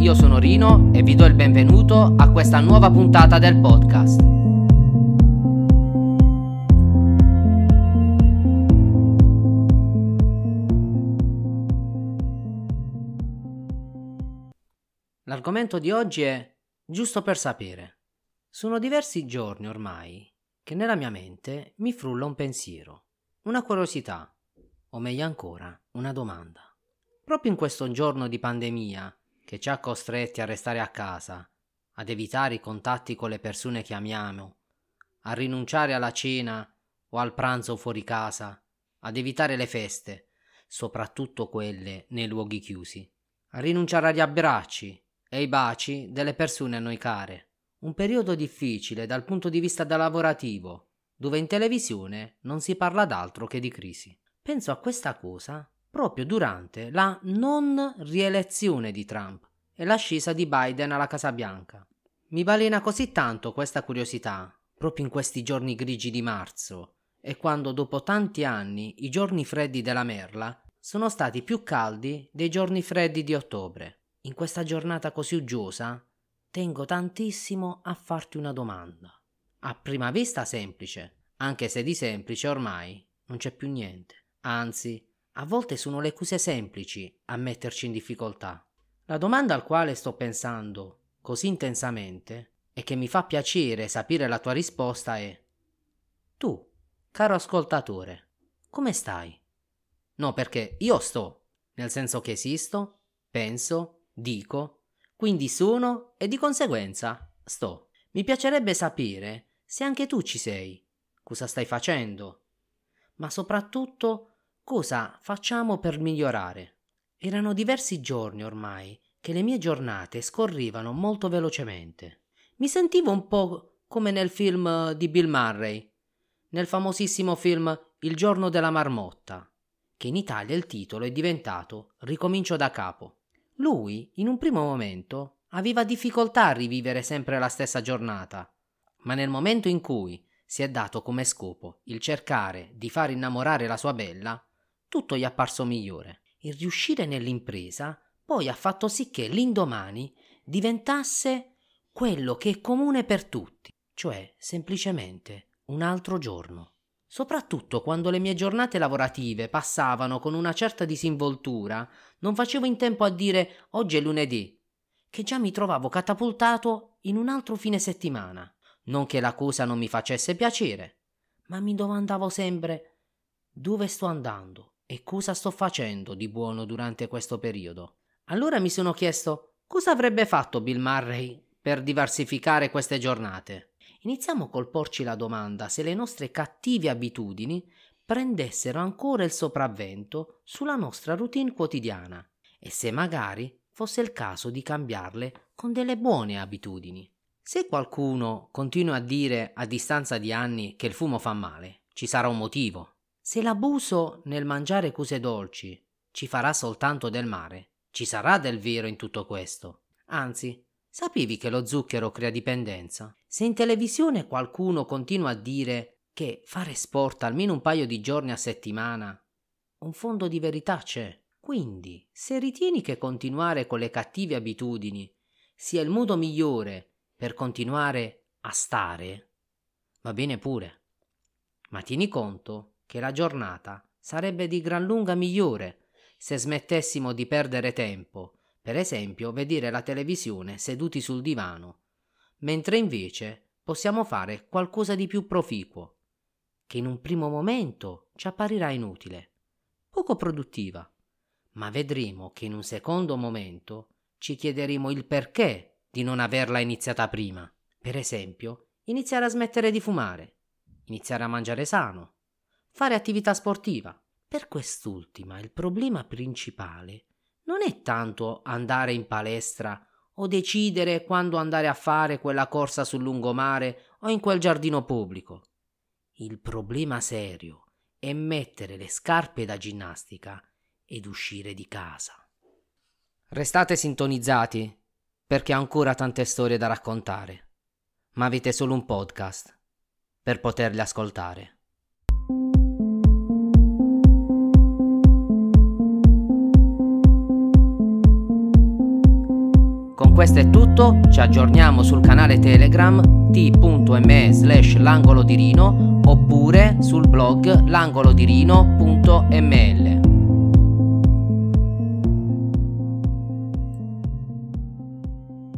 io sono Rino e vi do il benvenuto a questa nuova puntata del podcast. L'argomento di oggi è giusto per sapere. Sono diversi giorni ormai che nella mia mente mi frulla un pensiero, una curiosità, o meglio ancora, una domanda. Proprio in questo giorno di pandemia, che ci ha costretti a restare a casa, ad evitare i contatti con le persone che amiamo, a rinunciare alla cena o al pranzo fuori casa, ad evitare le feste, soprattutto quelle nei luoghi chiusi, a rinunciare agli abbracci e ai baci delle persone a noi care. Un periodo difficile dal punto di vista lavorativo, dove in televisione non si parla d'altro che di crisi. Penso a questa cosa proprio durante la non rielezione di Trump e l'ascesa di Biden alla Casa Bianca. Mi balena così tanto questa curiosità, proprio in questi giorni grigi di marzo, e quando dopo tanti anni i giorni freddi della Merla sono stati più caldi dei giorni freddi di ottobre. In questa giornata così uggiosa, tengo tantissimo a farti una domanda. A prima vista semplice, anche se di semplice ormai non c'è più niente. Anzi, a volte sono le cose semplici a metterci in difficoltà. La domanda al quale sto pensando così intensamente e che mi fa piacere sapere la tua risposta è Tu, caro ascoltatore, come stai? No, perché io sto, nel senso che esisto, penso, dico, quindi sono e di conseguenza sto. Mi piacerebbe sapere se anche tu ci sei, cosa stai facendo, ma soprattutto Cosa facciamo per migliorare? Erano diversi giorni ormai che le mie giornate scorrevano molto velocemente. Mi sentivo un po' come nel film di Bill Murray, nel famosissimo film Il giorno della marmotta, che in Italia il titolo è diventato Ricomincio da capo. Lui, in un primo momento, aveva difficoltà a rivivere sempre la stessa giornata, ma nel momento in cui si è dato come scopo il cercare di far innamorare la sua bella, tutto gli è apparso migliore. Il riuscire nell'impresa poi ha fatto sì che l'indomani diventasse quello che è comune per tutti, cioè semplicemente un altro giorno. Soprattutto quando le mie giornate lavorative passavano con una certa disinvoltura, non facevo in tempo a dire oggi è lunedì, che già mi trovavo catapultato in un altro fine settimana. Non che la cosa non mi facesse piacere, ma mi domandavo sempre dove sto andando, e cosa sto facendo di buono durante questo periodo? Allora mi sono chiesto cosa avrebbe fatto Bill Murray per diversificare queste giornate. Iniziamo col porci la domanda se le nostre cattive abitudini prendessero ancora il sopravvento sulla nostra routine quotidiana e se magari fosse il caso di cambiarle con delle buone abitudini. Se qualcuno continua a dire a distanza di anni che il fumo fa male, ci sarà un motivo. Se l'abuso nel mangiare cose dolci ci farà soltanto del male, ci sarà del vero in tutto questo. Anzi, sapevi che lo zucchero crea dipendenza? Se in televisione qualcuno continua a dire che fare sport almeno un paio di giorni a settimana, un fondo di verità c'è. Quindi, se ritieni che continuare con le cattive abitudini sia il modo migliore per continuare a stare, va bene pure. Ma tieni conto che la giornata sarebbe di gran lunga migliore se smettessimo di perdere tempo, per esempio vedere la televisione seduti sul divano, mentre invece possiamo fare qualcosa di più proficuo, che in un primo momento ci apparirà inutile, poco produttiva, ma vedremo che in un secondo momento ci chiederemo il perché di non averla iniziata prima. Per esempio, iniziare a smettere di fumare, iniziare a mangiare sano, fare attività sportiva. Per quest'ultima il problema principale non è tanto andare in palestra o decidere quando andare a fare quella corsa sul lungomare o in quel giardino pubblico. Il problema serio è mettere le scarpe da ginnastica ed uscire di casa. Restate sintonizzati perché ho ancora tante storie da raccontare, ma avete solo un podcast per poterle ascoltare. Questo è tutto, ci aggiorniamo sul canale Telegram t.me slash l'angolo di Rino oppure sul blog langolodirino.ml.